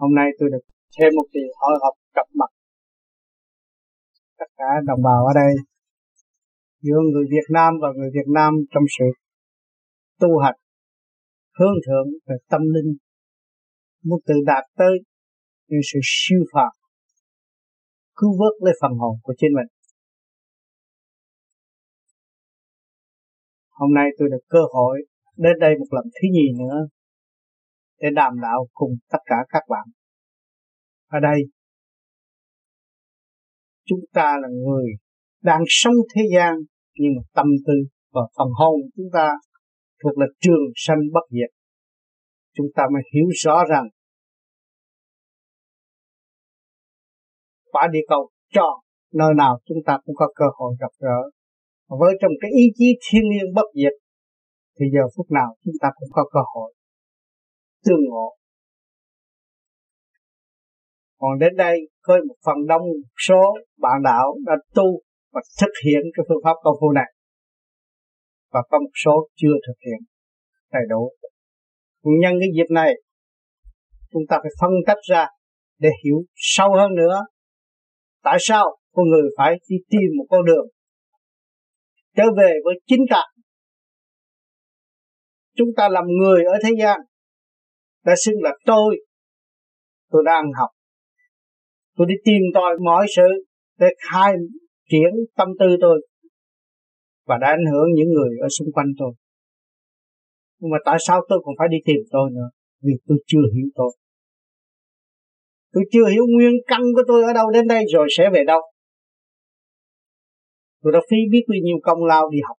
hôm nay tôi được thêm một kỳ hội họp gặp mặt. Tất cả đồng bào ở đây, giữa người Việt Nam và người Việt Nam trong sự tu hành, hướng thượng về tâm linh, muốn tự đạt tới những sự siêu phàm, cứu vớt lấy phần hồn của chính mình. Hôm nay tôi được cơ hội đến đây một lần thứ nhì nữa để đàm đạo cùng tất cả các bạn. Ở đây, chúng ta là người đang sống thế gian, nhưng mà tâm tư và phần hồn chúng ta thuộc là trường sanh bất diệt. Chúng ta mới hiểu rõ rằng, quả địa cầu chọn nơi nào chúng ta cũng có cơ hội gặp gỡ. Với trong cái ý chí thiên liêng bất diệt, thì giờ phút nào chúng ta cũng có cơ hội tương ngộ. Còn đến đây có một phần đông số bạn đạo đã tu và thực hiện cái phương pháp công phu này. Và có một số chưa thực hiện đầy đủ. Nhân cái dịp này, chúng ta phải phân tách ra để hiểu sâu hơn nữa tại sao con người phải đi tìm một con đường trở về với chính tạng chúng ta làm người ở thế gian đã xưng là tôi. Tôi đang học. Tôi đi tìm tòi mọi sự để khai triển tâm tư tôi và đã ảnh hưởng những người ở xung quanh tôi. Nhưng mà tại sao tôi còn phải đi tìm tôi nữa? Vì tôi chưa hiểu tôi. Tôi chưa hiểu nguyên căn của tôi ở đâu đến đây rồi sẽ về đâu. Tôi đã phí biết bao nhiêu công lao đi học.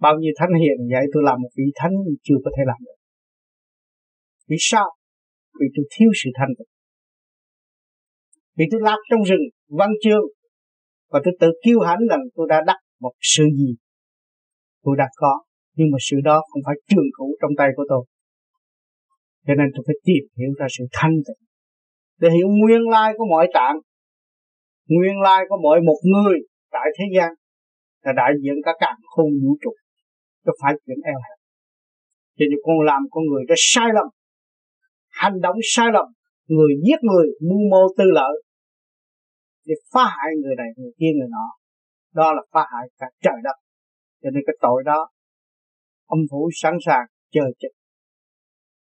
Bao nhiêu thánh hiền vậy tôi làm một vị thánh chưa có thể làm được vì sao? Vì tôi thiếu sự thanh tịnh vì tôi lạc trong rừng, văn chương, và tôi tự kiêu hãnh rằng tôi đã đắc một sự gì? Tôi đã có, nhưng mà sự đó không phải trường cửu trong tay của tôi. Cho nên tôi phải tìm hiểu ra sự thanh tịnh, để hiểu nguyên lai của mọi tạng nguyên lai của mọi một người tại thế gian là đại diện cả càng khôn vũ trụ. Nó phải chuyện eo hẹp. Cho nên con làm con người đã sai lầm hành động sai lầm, người giết người, mưu mô tư lợi để phá hại người này, người kia, người nọ. Đó là phá hại cả trời đất. Cho nên cái tội đó ông phủ sẵn sàng chờ chết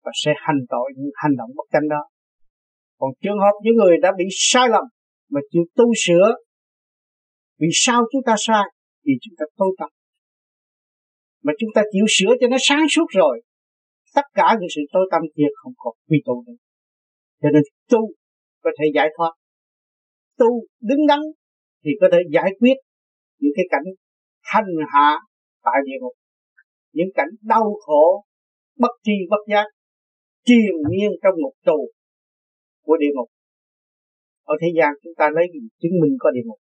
và sẽ hành tội những hành động bất chánh đó. Còn trường hợp những người đã bị sai lầm mà chịu tu sửa, vì sao chúng ta sai? Vì chúng ta tu tập. Mà chúng ta chịu sửa cho nó sáng suốt rồi tất cả những sự tối tâm kia không còn quy tụ nữa. Cho nên tu có thể giải thoát. Tu đứng đắn thì có thể giải quyết những cái cảnh hành hạ tại địa ngục. Những cảnh đau khổ, bất tri bất giác, triền miên trong một tù của địa ngục. Ở thế gian chúng ta lấy gì chứng minh có địa ngục?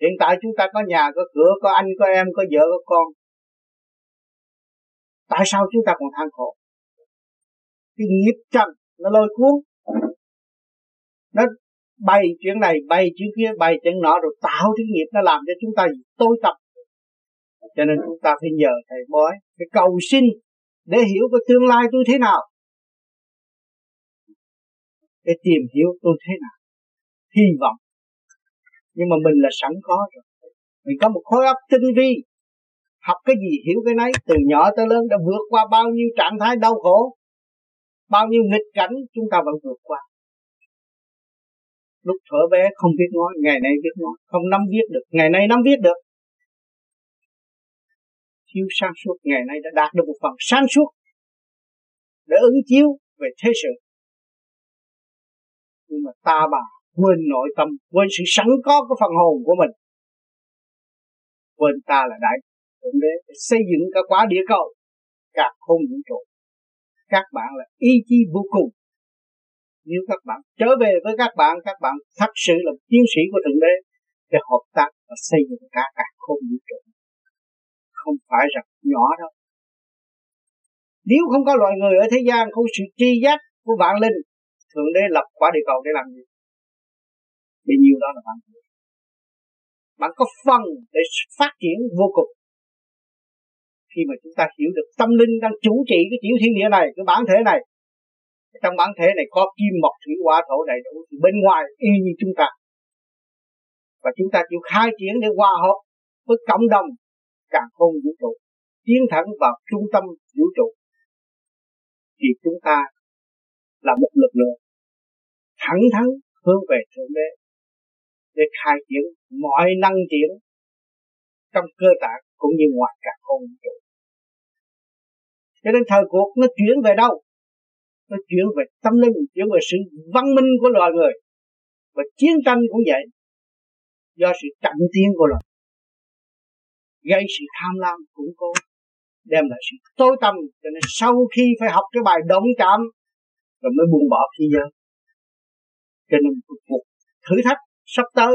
Hiện tại chúng ta có nhà, có cửa, có anh, có em, có vợ, có con tại sao chúng ta còn than khổ? Cái nghiệp trần nó lôi cuốn. Nó bày chuyện này, bày chuyện kia, bày chuyện nọ rồi tạo cái nghiệp nó làm cho chúng ta tối tập cho nên chúng ta phải nhờ thầy bói, phải cầu xin để hiểu cái tương lai tôi thế nào. Để tìm hiểu tôi thế nào. Hy vọng. Nhưng mà mình là sẵn có rồi. Mình có một khối óc tinh vi học cái gì, hiểu cái nấy, từ nhỏ tới lớn đã vượt qua bao nhiêu trạng thái đau khổ, bao nhiêu nghịch cảnh, chúng ta vẫn vượt qua. Lúc thở bé không biết nói, ngày nay biết nói, không nắm viết được, ngày nay nắm viết được. Thiếu sáng suốt, ngày nay đã đạt được một phần sáng suốt để ứng chiếu về thế sự. Nhưng mà ta bà quên nội tâm, quên sự sẵn có của phần hồn của mình. Quên ta là đại thượng đế để xây dựng cả quả địa cầu. Cả không vũ trụ. Các bạn là ý chí vô cùng. Nếu các bạn trở về với các bạn các bạn thật sự là chiến sĩ của thượng đế để hợp tác và xây dựng cả cả không vũ trụ. Không phải rằng nhỏ đâu. Nếu không có loài người ở thế gian, không sự tri giác của vạn linh, thượng đế lập quả địa cầu để làm gì? Bấy nhiêu đó là bạn. Bạn có phần để phát triển vô cùng khi mà chúng ta hiểu được tâm linh đang chủ trị cái tiểu thiên địa này, cái bản thể này, trong bản thể này có kim, mộc, thủy, hỏa, thổ đầy đủ thì bên ngoài y như chúng ta. Và chúng ta chịu khai triển để hòa hợp với cộng đồng càng không vũ trụ, tiến thẳng vào trung tâm vũ trụ. Thì chúng ta là một lực lượng thẳng thắn hướng về thượng đế để khai triển mọi năng triển trong cơ tạng cũng như ngoài cả không vũ trụ cho nên thời cuộc nó chuyển về đâu? Nó chuyển về tâm linh, chuyển về sự văn minh của loài người. Và chiến tranh cũng vậy, do sự chậm tiến của loài gây sự tham lam cũng cố đem lại sự tối tâm. Cho nên sau khi phải học cái bài động cảm rồi mới buông bỏ khi giờ cho nên cuộc thử thách sắp tới,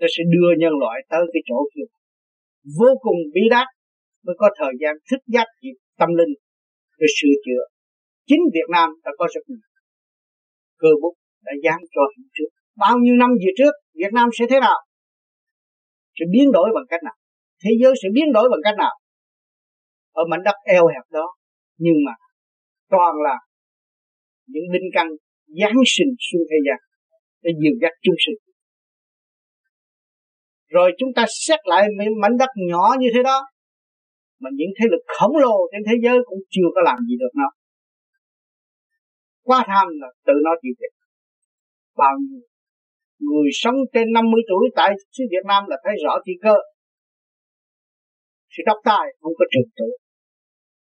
nó sẽ đưa nhân loại tới cái chỗ kia. Vô cùng bí đát, mới có thời gian thức giác kịp tâm linh để sửa chữa. Chính Việt Nam đã có rất nhiều cơ bút đã dán cho hiện trước. Bao nhiêu năm về trước, Việt Nam sẽ thế nào? Sẽ biến đổi bằng cách nào? Thế giới sẽ biến đổi bằng cách nào? Ở mảnh đất eo hẹp đó, nhưng mà toàn là những linh căn giáng sinh xuống thế gian để dìu dắt chúng sinh. Rồi chúng ta xét lại mảnh đất nhỏ như thế đó mà những thế lực khổng lồ trên thế giới cũng chưa có làm gì được nó. Quá tham là tự nó chịu thiệt. Bao nhiêu người sống trên 50 tuổi tại xứ Việt Nam là thấy rõ thi cơ. Sự độc tài không có trường tự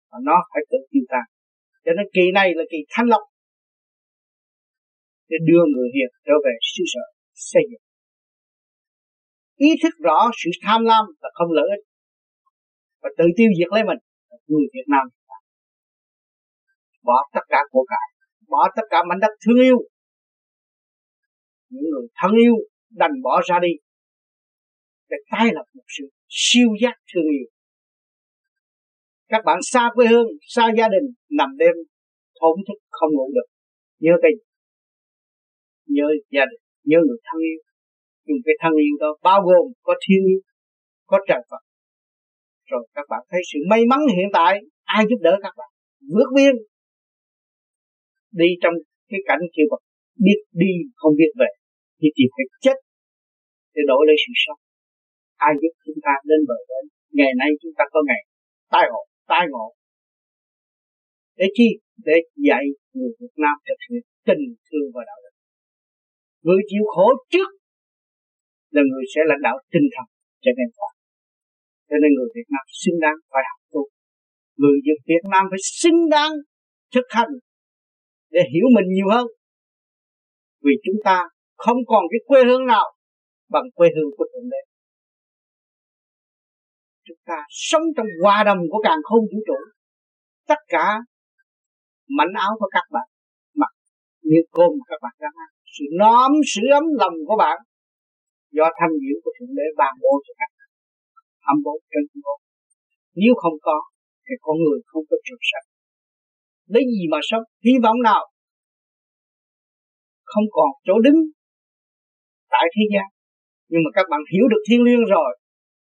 và nó phải tự tiêu tan. Cho nên kỳ này là kỳ thanh lọc. Để đưa người hiền trở về xứ sở, xây dựng. Ý thức rõ sự tham lam là không lợi ích và tự tiêu diệt lấy mình. Người Việt Nam bỏ tất cả của cải. Bỏ tất cả mảnh đất thương yêu. Những người thân yêu đành bỏ ra đi. Để tái lập một sự siêu giác thương yêu. Các bạn xa quê hương, xa gia đình, nằm đêm, thổn thức không ngủ được. Nhớ cái nhớ gia đình, nhớ người thân yêu. Nhưng cái thân yêu đó bao gồm có thiên yêu có trời Phật rồi các bạn thấy sự may mắn hiện tại, ai giúp đỡ các bạn? Vượt biên đi trong cái cảnh kia vật biết đi, không biết về, thì chỉ phải chết để đổi lấy sự sống. Ai giúp chúng ta đến bờ đến, ngày nay chúng ta có ngày tai ngộ tai ngộ. Để chi? Để dạy người Việt Nam thực hiện tình thương và đạo đức. Người chịu khổ trước là người sẽ lãnh đạo tinh thần cho nên phải cho nên người Việt Nam xứng đáng phải học tu. Người Việt Nam phải xứng đáng thực hành để hiểu mình nhiều hơn. Vì chúng ta không còn cái quê hương nào bằng quê hương của thượng đế. Chúng ta sống trong hòa đồng của càng không vũ trụ. Tất cả mảnh áo của các bạn, mặc như cơm các bạn đang ăn, sự nóm sự ấm lòng của bạn do thanh diệu của thượng đế ban bố cho các âm bố trên bốn nếu không có, thì con người không có trường sanh lấy gì mà sống? Hy vọng nào? Không còn chỗ đứng tại thế gian. Nhưng mà các bạn hiểu được thiên liêng rồi,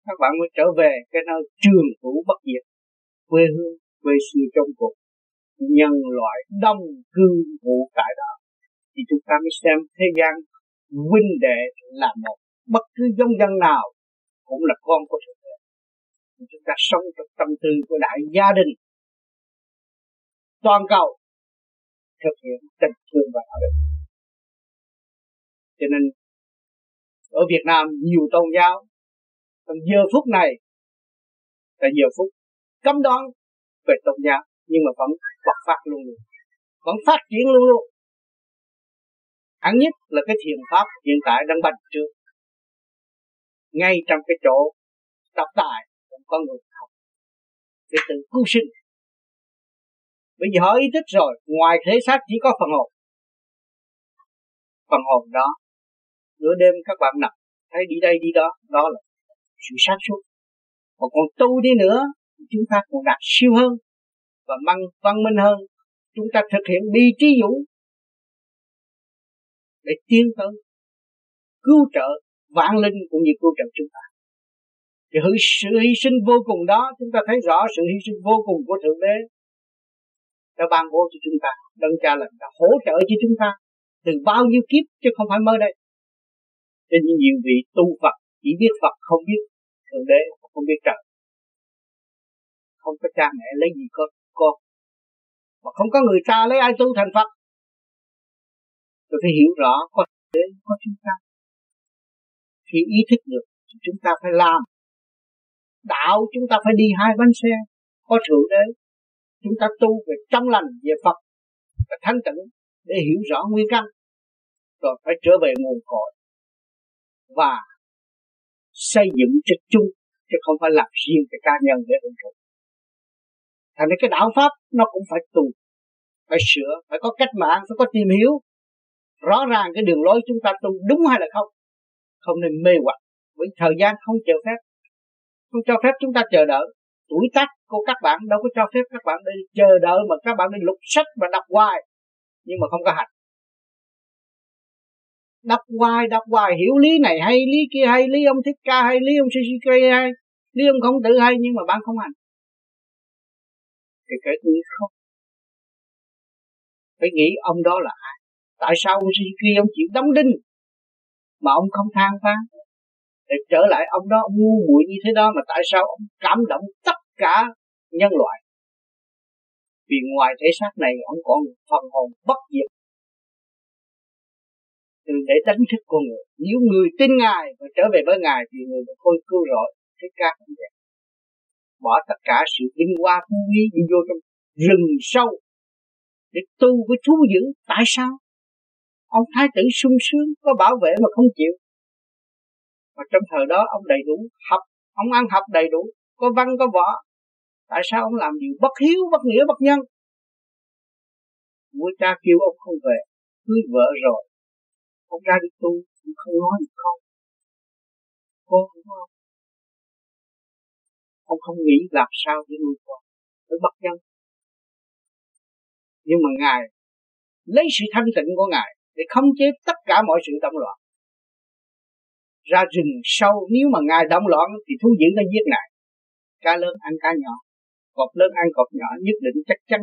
các bạn mới trở về cái nơi trường cũ bất diệt, quê hương, quê xưa trong cuộc. Nhân loại đông cư ngụ tại đó. Thì chúng ta mới xem thế gian huynh đệ là một. Bất cứ giống dân nào cũng là con của thượng chúng ta sống trong tâm tư của đại gia đình. Toàn cầu thực hiện tình thương và đạo đức. Cho nên, ở Việt Nam nhiều tôn giáo, trong giờ phút này là giờ phút cấm đoán về tôn giáo, nhưng mà vẫn bộc phát luôn luôn. Vẫn phát triển luôn luôn. Hẳn nhất là cái thiền pháp hiện tại đang bành trướng. Ngay trong cái chỗ tập tài con người học. Để tự cứu sinh. Bây giờ họ ý thức rồi, ngoài thể xác chỉ có phần hồn. Phần hồn đó, nửa đêm các bạn nằm, thấy đi đây đi đó đó là sự sáng suốt. Mà còn tu đi nữa chúng ta còn đạt siêu hơn và văn văn minh hơn. Chúng ta thực hiện bi trí dũng để tiến tới cứu trợ vạn linh cũng như cứu trợ chúng ta thì sự hy sinh vô cùng đó, chúng ta thấy rõ sự hy sinh vô cùng của thượng đế. Đã ban bố cho chúng ta, đấng cha là đã hỗ trợ cho chúng ta từ bao nhiêu kiếp chứ không phải mới đây. Cho nên nhiều vị tu Phật chỉ biết Phật không biết thượng đế không biết trời. Không có cha mẹ lấy gì con con. Mà không có người cha lấy ai tu thành Phật. Tôi phải hiểu rõ có đế có chúng ta. Khi ý thức được, chúng ta phải làm đạo chúng ta phải đi hai bánh xe, có thượng đế. Chúng ta tu về trong lành, về Phật và thanh tịnh để hiểu rõ nguyên căn, rồi phải trở về nguồn cội và xây dựng cho chung, chứ không phải làm riêng cái cá nhân để hưởng thụ. Thành ra cái đạo pháp nó cũng phải tu, phải sửa, phải có cách mạng, phải có tìm hiểu rõ ràng cái đường lối chúng ta tu đúng hay là không. Không nên mê hoặc với thời gian không chờ phép không cho phép chúng ta chờ đợi. Tuổi tác của các bạn đâu có cho phép các bạn đi chờ đợi mà các bạn đi lục sách và đọc hoài. Nhưng mà không có hành đọc hoài đọc hoài. Hiểu lý này hay, lý kia hay, lý ông thích ca hay, lý ông suzuki hay, lý ông không tự hay, nhưng mà bạn không hành thì cái nghĩ không. Phải nghĩ ông đó là ai? Tại sao ông suzuki ông chịu đóng đinh mà ông không than vãn để trở lại ông đó ông ngu muội như thế đó mà tại sao ông cảm động tất cả nhân loại? Vì ngoài thể xác này ông còn phần hồn bất diệt. Từ để đánh thức con người. Nếu người tin ngài và trở về với ngài thì người đã khôi cứu rồi. Thế ca không vậy. Bỏ tất cả sự vinh hoa phú quý đi vô trong rừng sâu để tu với thú dữ. Tại sao? Ông thái tử sung sướng, có bảo vệ mà không chịu mà trong thời đó ông đầy đủ học, ông ăn học đầy đủ, có văn, có võ. Tại sao ông làm điều bất hiếu, bất nghĩa, bất nhân? Mỗi cha kêu ông không về, cưới vợ rồi. Ông ra đi tu cũng không nói được không con không ông không nghĩ làm sao để nuôi con phải bất nhân. Nhưng mà ngài lấy sự thanh tịnh của ngài để khống chế tất cả mọi sự động loạn ra rừng sâu. Nếu mà ngài động loạn thì thú dữ nó giết ngài. Cá lớn ăn cá nhỏ, cọp lớn ăn cọp nhỏ, nhất định chắc chắn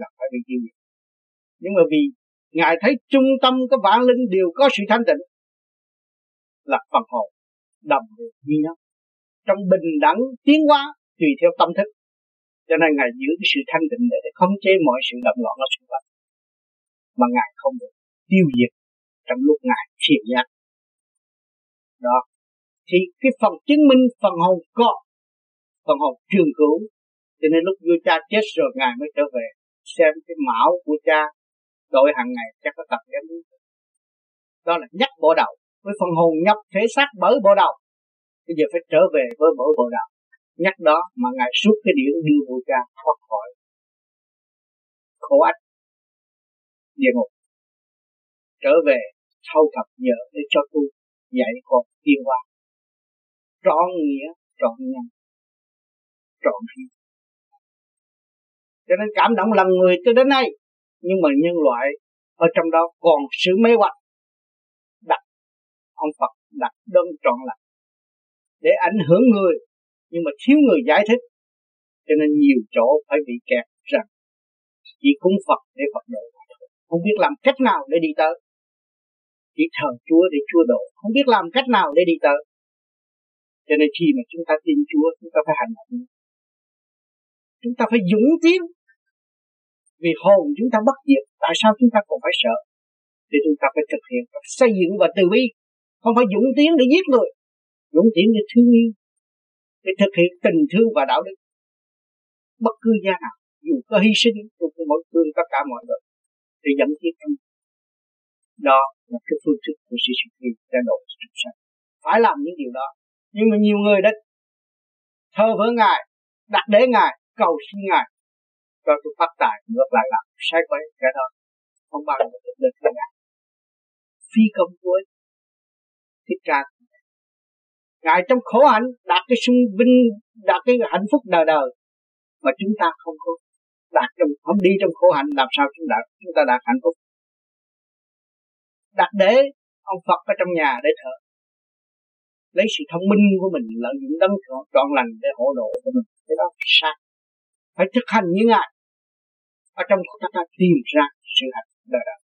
là phải bị tiêu diệt. Nhưng mà vì ngài thấy trung tâm của vạn linh đều có sự thanh tịnh là phần hồn, đồng được như nhau. Trong bình đẳng tiến hóa tùy theo tâm thức. Cho nên ngài giữ cái sự thanh tịnh để khống chế mọi sự động loạn ở xung quanh. Mà ngài không được tiêu diệt trong lúc ngài thiền giác đó. Thì cái phần chứng minh phần hồn có, phần hồn trường cửu cho nên lúc vua cha chết rồi, ngài mới trở về xem cái mão của cha đội hàng ngày chắc có tập em đó là nhắc bộ đầu, với phần hồn nhập thể xác bởi bộ đầu. Bây giờ phải trở về với mỗi bộ đầu. Nhắc đó mà ngài suốt cái điểm đưa vua cha thoát khỏi khổ ách, địa ngục. Trở về thâu thập nhờ để cho tôi dạy con tiên hóa. Trọn nghĩa, trọn nhân, trọn hiếu cho nên cảm động lòng người cho đến nay, nhưng mà nhân loại ở trong đó còn sự mê hoặc. Đặt, ông Phật đặt đơn trọn lại để ảnh hưởng người, nhưng mà thiếu người giải thích. Cho nên nhiều chỗ phải bị kẹt rằng chỉ cúng Phật để Phật độ. Không biết làm cách nào để đi tới chỉ thờ Chúa để Chúa độ. Không biết làm cách nào để đi tới. Cho nên khi mà chúng ta tin Chúa, chúng ta phải hành động. Chúng ta phải dũng tiến. Vì hồn chúng ta bất diệt, tại sao chúng ta còn phải sợ? Thì chúng ta phải thực hiện phải xây dựng và từ bi. Không phải dũng tiến để giết người, dũng tiến để thương yêu, để thực hiện tình thương và đạo đức. Bất cứ gia nào, dù có hy sinh tôi cũng mỗi thương tất cả mọi người, thì dẫn tiến trong đó là cái phương thức của sự sự khi ra độ chúng sanh phải làm những điều đó. Nhưng mà nhiều người đã thơ với ngài, đặt để ngài, cầu xin ngài cho tôi phát tài ngược lại làm sai quấy cái đó. Không bằng giờ được lên cái ngài phi công cuối thích ca. Ngài trong khổ hạnh đạt cái sung vinh, đạt cái hạnh phúc đời đời mà chúng ta không có đạt trong, không đi trong khổ hạnh, làm sao chúng ta chúng ta đạt hạnh phúc? Đặt để ông Phật ở trong nhà để thờ. Lấy sự thông minh của mình, lợi dụng đấng trọn lành để hộ độ của mình. Cái đó sai. Phải thực hành như ngài. Ở trong đó ta tìm ra sự hạnh đời đời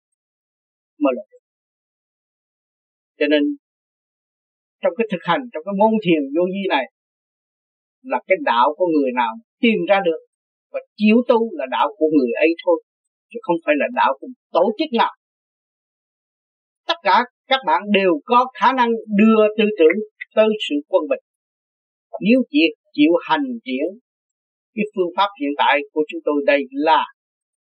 mới là được cho nên, trong cái thực hành, trong cái môn thiền vô vi này, là cái đạo của người nào tìm ra được và chiếu tu là đạo của người ấy thôi, chứ không phải là đạo của tổ chức nào tất cả các bạn đều có khả năng đưa tư tưởng tới sự quân bình. Nếu chỉ chịu hành triển cái phương pháp hiện tại của chúng tôi đây là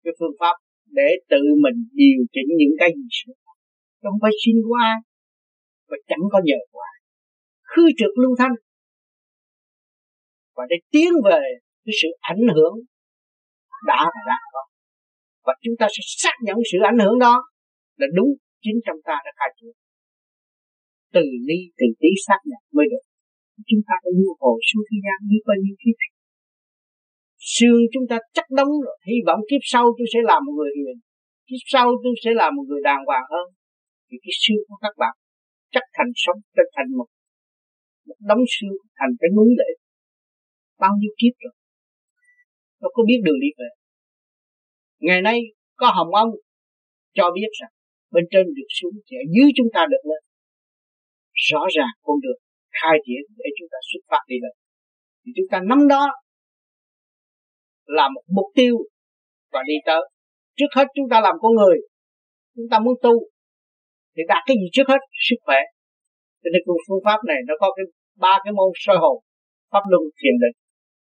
cái phương pháp để tự mình điều chỉnh những cái gì sự. Không phải xin qua và chẳng có nhờ qua. Khư trực lưu thanh. Và để tiến về cái sự ảnh hưởng đã và đã có. Và chúng ta sẽ xác nhận sự ảnh hưởng đó là đúng chính trong ta đã khai triển. Từ ly từ tí xác nhận mới được. Chúng ta có lưu hồ xuống thế gian biết bao nhiêu kiếp. Xương chúng ta chắc đóng rồi. Hy vọng kiếp sau tôi sẽ làm một người hiền. Kiếp sau tôi sẽ làm một người đàng hoàng hơn. Thì cái xương của các bạn chắc thành sống trở thành một một đống xương, thành cái núi lệ bao nhiêu kiếp rồi? Nó có biết đường đi về. Ngày nay có hồng ông cho biết rằng bên trên được xuống thì ở dưới chúng ta được lên. Rõ ràng con đường khai triển để chúng ta xuất phát đi lên. Thì chúng ta nắm đó là một mục tiêu và đi tới. Trước hết chúng ta làm con người, chúng ta muốn tu thì đạt cái gì trước hết? Sức khỏe. Cho nên phương pháp này nó có cái ba cái môn soi hồn, pháp luân thiền định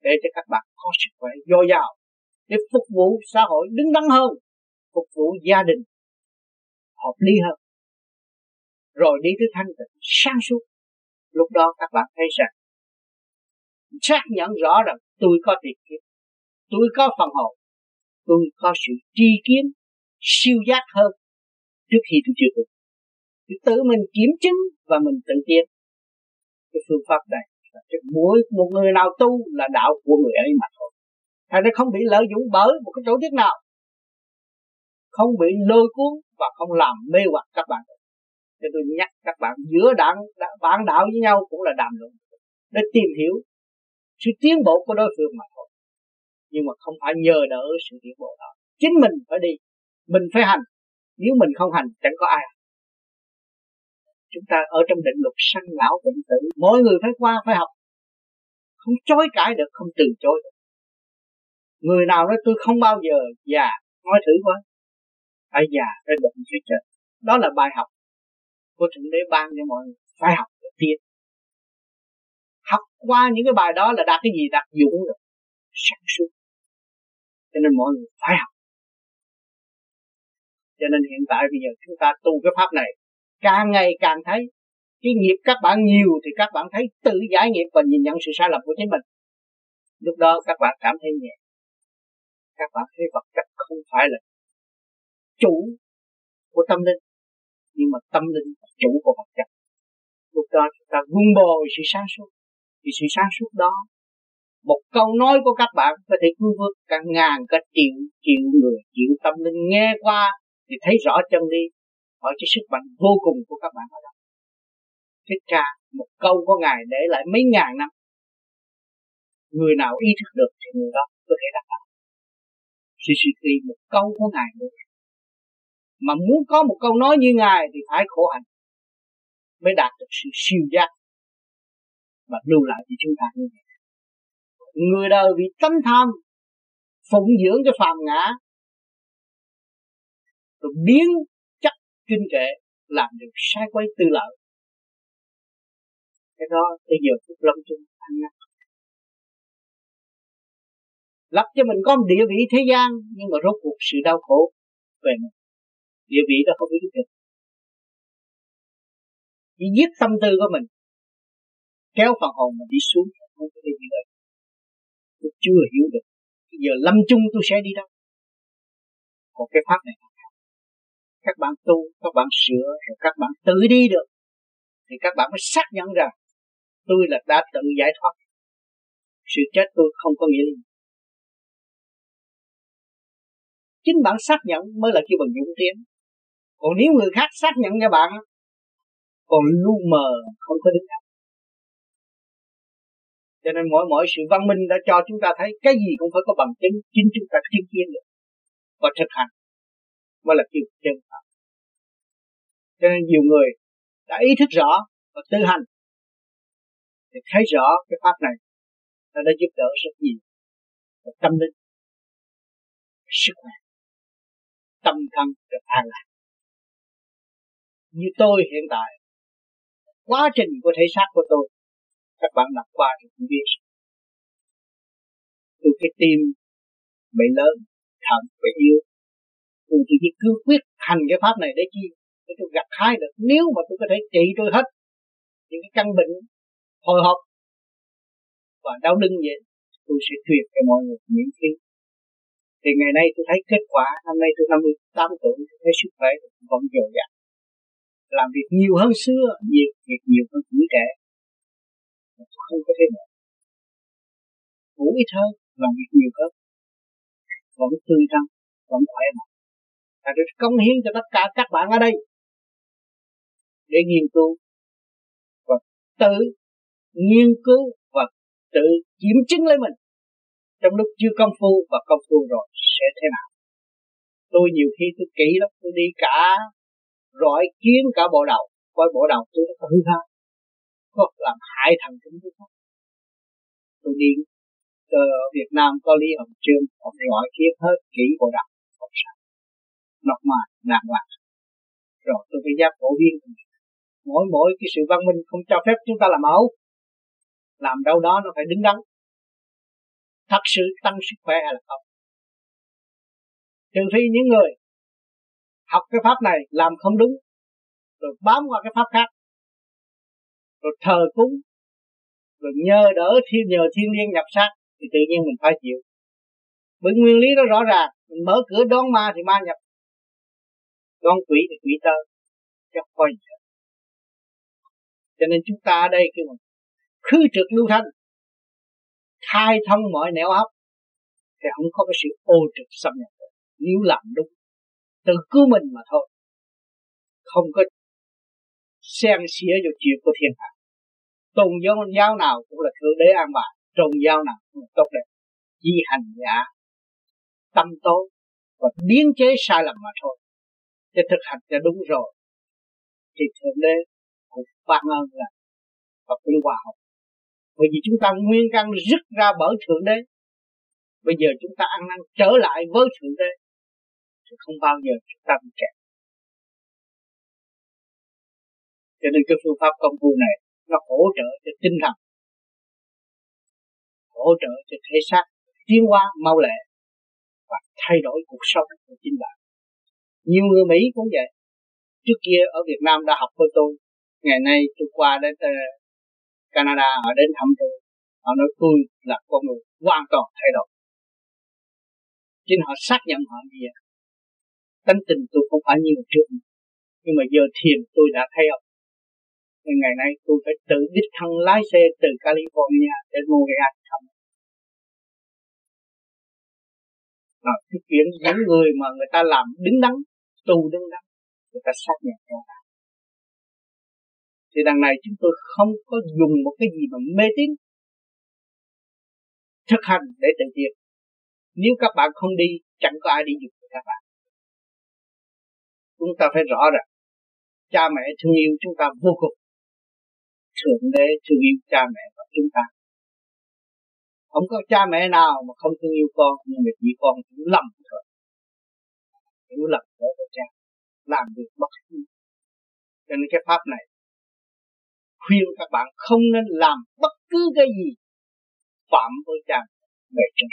để cho các bạn có sức khỏe dồi dào để phục vụ xã hội đứng đắn hơn, phục vụ gia đình hợp lý hơn. Rồi đi tới thanh tịnh, sáng suốt. Lúc đó các bạn thấy rằng, xác nhận rõ rằng tôi có tiền kiếp, tôi có phần hồn, tôi có sự tri kiến, siêu giác hơn trước khi tôi chưa được. Tôi tự mình kiểm chứng và mình tự tiến cái phương pháp này mỗi một người nào tu là đạo của người ấy mà thôi. Thành ra không bị lợi dụng bởi một cái tổ chức nào. Không bị lôi cuốn và không làm mê hoặc các bạn. Cho tôi nhắc các bạn giữa đảng bạn đạo với nhau cũng là đàm luận. Để tìm hiểu sự tiến bộ của đối phương mà thôi. Nhưng mà không phải nhờ đỡ sự tiến bộ đó. Chính mình phải đi. Mình phải hành. Nếu mình không hành, chẳng có ai chúng ta ở trong định luật sanh lão bệnh tử, mỗi người phải qua, phải học. Không chối cãi được, không từ chối được. Người nào nói tôi không bao giờ già, nói thử quá phải già phải bệnh phải chết đó là bài học của thượng đế ban cho mọi người. Phải học được tiên học qua những cái bài đó là đạt cái gì? Đạt dũng rồi sản xuất cho nên mọi người phải học. Cho nên hiện tại bây giờ chúng ta tu cái pháp này, càng ngày càng thấy cái nghiệp các bạn nhiều thì các bạn thấy tự giải nghiệp và nhìn nhận sự sai lầm của chính mình. Lúc đó các bạn cảm thấy nhẹ. Các bạn thấy vật chất không phải là chủ của tâm linh. Nhưng mà tâm linh là chủ của vật chất. Lúc đó chúng ta vun bồi sự sáng suốt. Thì sự sáng suốt đó, một câu nói của các bạn có thể cứu vớt cả ngàn, cả triệu triệu người, triệu tâm linh nghe qua thì thấy rõ chân lý. Hỏi cái sức mạnh vô cùng của các bạn ở đó. Thích ca, một câu của ngài để lại mấy ngàn năm. Người nào ý thức được thì người đó có thể đạt đạo Suzuki một câu của ngài nữa mà muốn có một câu nói như ngài thì phải khổ hạnh mới đạt được sự siêu giác và lưu lại cho chúng ta như vậy. Người đời vì tánh tham phụng dưỡng cho phàm ngã, rồi biến chất kinh kệ làm được sai quay tư lợi. Cái đó bây giờ phút lâm chung ăn năn lập cho mình có một địa vị thế gian nhưng mà rốt cuộc sự đau khổ về mình địa vị đó không biết được chỉ giết tâm tư của mình, kéo phần hồn mình đi xuống, không có địa vị được tôi chưa hiểu được. Bây giờ lâm chung tôi sẽ đi đâu? Còn cái pháp này các bạn tu, các bạn sửa, rồi các bạn tự đi được. Thì các bạn mới xác nhận rằng tôi là đã tự giải thoát. Sự chết tôi không có nghĩa gì. Chính bạn xác nhận mới là kêu bằng dũng tiến còn nếu người khác xác nhận cho bạn còn lu mờ, không có đứng đắn. Cho nên mỗi mỗi sự văn minh đã cho chúng ta thấy cái gì cũng phải có bằng chứng, chính chúng ta chứng kiến được và thực hành. Mới là kiêu chân pháp. Cho nên nhiều người đã ý thức rõ và tư hành thì thấy rõ cái pháp này, nó đã giúp đỡ rất nhiều và tâm linh sức khỏe, tâm thân, được an lạc như tôi hiện tại. Quá trình của thể xác của tôi, các bạn đọc qua thì cũng biết. Từ cái tim bị lớn, thận bị yếu. Tôi chỉ biết cương quyết hành cái pháp này để chi để tôi gặt hái được. Nếu mà tôi có thể trị tôi hết những cái căn bệnh hồi hộp và đau lưng vậy, tôi sẽ truyền cho mọi người miễn phí. Thì ngày nay tôi thấy kết quả, năm nay tôi 58 tuổi, tôi thấy sức khỏe vẫn dồi dào làm việc nhiều hơn xưa, nhiều, việc nhiều hơn tuổi trẻ. Không có thế nào ngủ ít hơn, làm việc nhiều hơn. Vẫn tươi tắn vẫn khỏe mạnh. Và được công hiến cho tất cả các bạn ở đây. Để nghiên cứu và tự nghiên cứu và tự kiểm chứng lấy mình. Trong lúc chưa công phu và công phu rồi sẽ thế nào? Tôi nhiều khi tôi kỹ lắm, tôi đi cả rọi kiến cả bộ đầu. Coi bộ đầu tôi nó hư ha có làm hại thần chúng tôi không? Tôi đi ở Việt Nam có Lý Hồng Trương, ông rọi kiến hết kỹ bộ đầu. Không sao. Nọc mà đàng hoàng rồi tôi phải giác phổ biến mỗi mỗi cái sự văn minh không cho phép chúng ta làm ẩu. Làm đâu đó nó phải đứng đắn. Thật sự tăng sức khỏe hay là không? Trừ phi những người học cái pháp này làm không đúng, rồi bám qua cái pháp khác, rồi thờ cúng, rồi nhờ đỡ thiên, nhờ thiên liên nhập sát thì tự nhiên mình phải chịu. Bởi nguyên lý nó rõ ràng, mình mở cửa đón ma thì ma nhập, đón quỷ thì quỷ tơ chứ coi gì hết. Cho nên chúng ta ở đây kêu mình khứ trực lưu thanh, khai thông mọi nẻo ấp thì không có cái sự ô trực xâm nhập. Nếu làm đúng tự cứu mình mà thôi. Không có xen xía vào chuyện của thiên hạ. Tôn giáo giáo nào cũng là thượng đế an bài, tôn giáo nào cũng là tốt đẹp. Chỉ hành giả, tâm tối và biến chế sai lầm mà thôi. Để thực hành cho đúng rồi, thì thượng đế cũng ban ơn là và cũng hòa hợp bởi vì chúng ta nguyên căn rứt ra bởi thượng đế, bây giờ chúng ta ăn năn trở lại với thượng đế chứ không bao giờ chúng ta bị kẹt. Cho nên cái phương pháp công phu này, nó hỗ trợ cho tinh thần, hỗ trợ cho thể xác tiến hóa mau lẹ và thay đổi cuộc sống của chính bạn. Nhiều người Mỹ cũng vậy. Trước kia ở Việt Nam đã học với tôi, ngày nay tôi qua đến ờ, Canada, họ đến thăm tôi, họ nói tôi là con người hoàn toàn thay đổi. Chính họ xác nhận họ như vậy tánh tình tôi không phải như trước. Nhưng mà giờ thiền tôi đã thay ông. Nên ngày nay tôi phải tự đích thân lái xe từ California đến Montreal thăm. Và cái chuyện những người mà người ta làm đứng đắn, tu đứng đắn, người ta xác nhận cho ta thì đằng này chúng tôi không có dùng một cái gì mà mê tín, thực hành để tự tiến nếu các bạn không đi, chẳng có ai đi giúp các bạn chúng ta phải rõ rằng cha mẹ thương yêu chúng ta vô cùng. Thượng đế thương yêu cha mẹ và chúng ta. Không có cha mẹ nào mà không thương yêu con, nhưng mà chỉ con hiểu lầm thôi. Hiểu lầm với cha. Làm việc bất hiếu cho nên cái pháp này khuyên các bạn không nên làm bất cứ cái gì phạm với cha mẹ trên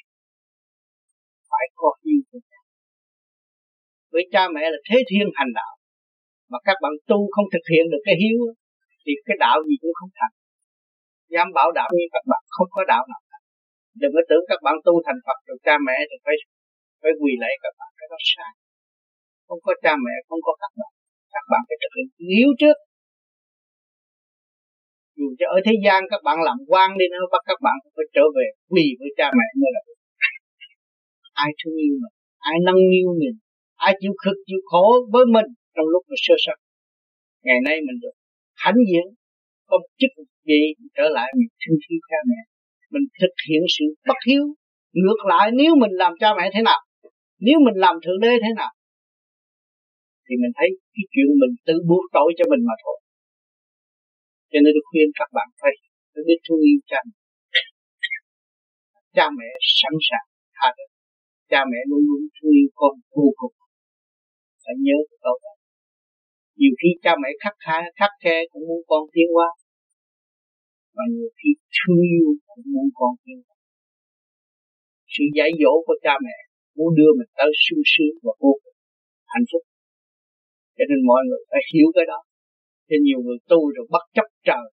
với cha mẹ là thế thiên hành đạo. Mà các bạn tu không thực hiện được cái hiếu thì cái đạo gì cũng không thành. Dám bảo đạo như các bạn, không có đạo nào thành đừng có tưởng các bạn tu thành Phật rồi cha mẹ thì phải phải quỳ lạy các bạn cái đó sai. Không có cha mẹ, không có các bạn. Các bạn phải thực hiện hiếu trước. Dù cho ở thế gian các bạn làm quan đi nữa, bắt các bạn phải trở về quỳ với cha mẹ mới là ai thương yêu mình ai nâng niu mình ai chịu cực, chịu khổ với mình trong lúc mình sơ sất ngày nay mình được hãnh diện có một chức gì trở lại mình thương yêu cha mẹ. Mình thực hiện sự bất hiếu, ngược lại nếu mình làm cha mẹ thế nào, nếu mình làm thượng đế thế nào, thì mình thấy cái chuyện mình tự buộc tội cho mình mà thôi. Cho nên tôi khuyên các bạn phải phải biết thương yêu cha mẹ. Cha mẹ sẵn sàng tha thứ. Cha mẹ luôn luôn thương yêu con vô cùng phải nhớ cái câu đó. Nhiều khi cha mẹ khắc khe khắc khe cũng muốn con tiến hóa. Và nhiều khi thương yêu cũng muốn con tiến hóa. Sự dạy dỗ của cha mẹ muốn đưa mình tới sung sướng và vô cùng hạnh phúc. Cho nên mọi người phải hiểu cái đó. Cho nhiều người tu rồi bất chấp trời.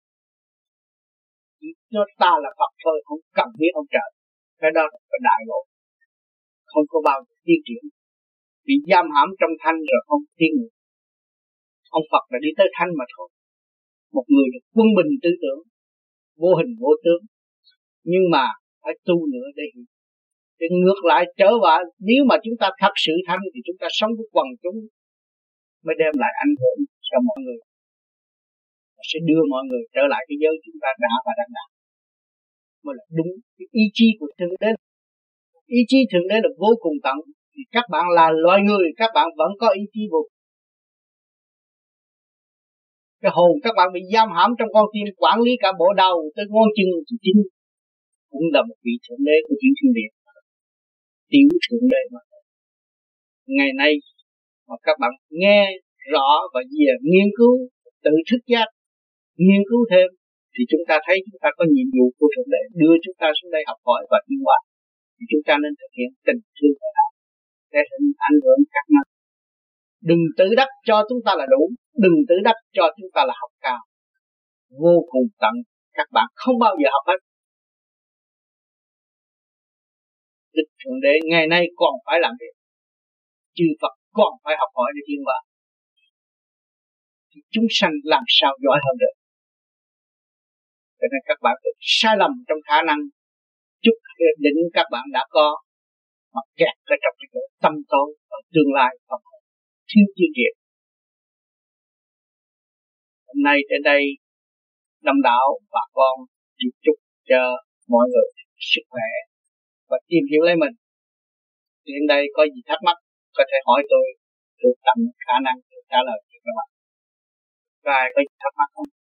Chỉ cho ta là Phật thôi, không cần biết ông trời. Cái đó là đại ngộ. Không có bao giờ tiến triển bị giam hãm trong thanh rồi không thiên được ông Phật là đi tới thanh mà thôi. Một người được quân bình tư tưởng, vô hình vô tướng. Nhưng mà phải tu nữa để hiểu. Để ngược lại trở lại nếu mà chúng ta thật sự thanh thì chúng ta sống với quần chúng mới đem lại ảnh hưởng cho mọi người. Sẽ đưa mọi người trở lại cái giới chúng ta đã và đang đạt. Mới là đúng cái ý chí của thượng đế. Ý chí thượng đế là vô cùng tận thì các bạn là loài người, các bạn vẫn có ý chí vô. Cái hồn các bạn bị giam hãm trong con tim, quản lý cả bộ đầu tới ngón chân chính. Cũng là một vị thượng đế của chữ thiên địa tiểu thượng đế mà. Ngày nay mà các bạn nghe rõ và về nghiên cứu, tự thức giác, nghiên cứu thêm, thì chúng ta thấy chúng ta có nhiệm vụ của thượng đế, đưa chúng ta xuống đây học hỏi và tiến hóa thì chúng ta nên thực hiện tình thương và đạo để hình ảnh hưởng các năng đừng tự đắc cho chúng ta là đủ. Đừng tự đắc cho chúng ta là học cao. Vô cùng tận các bạn. Không bao giờ học hết. Đức Thượng Đế ngày nay còn phải làm việc. Chư Phật còn phải học hỏi để tiến vào thì chúng sanh làm sao giỏi hơn được? Cho nên các bạn được sai lầm trong khả năng. Chút định các bạn đã có mà kẹt ở trong cái chỗ tâm tối ở tương lai không thiếu chuyên nghiệp hôm nay trên đây, đông đảo bà con chúc chúc cho mọi người sức khỏe và tìm hiểu lấy mình. Hiện đây có gì thắc mắc, có thể hỏi tôi tôi tận khả năng để trả lời cho các bạn. Có ai có gì thắc mắc không?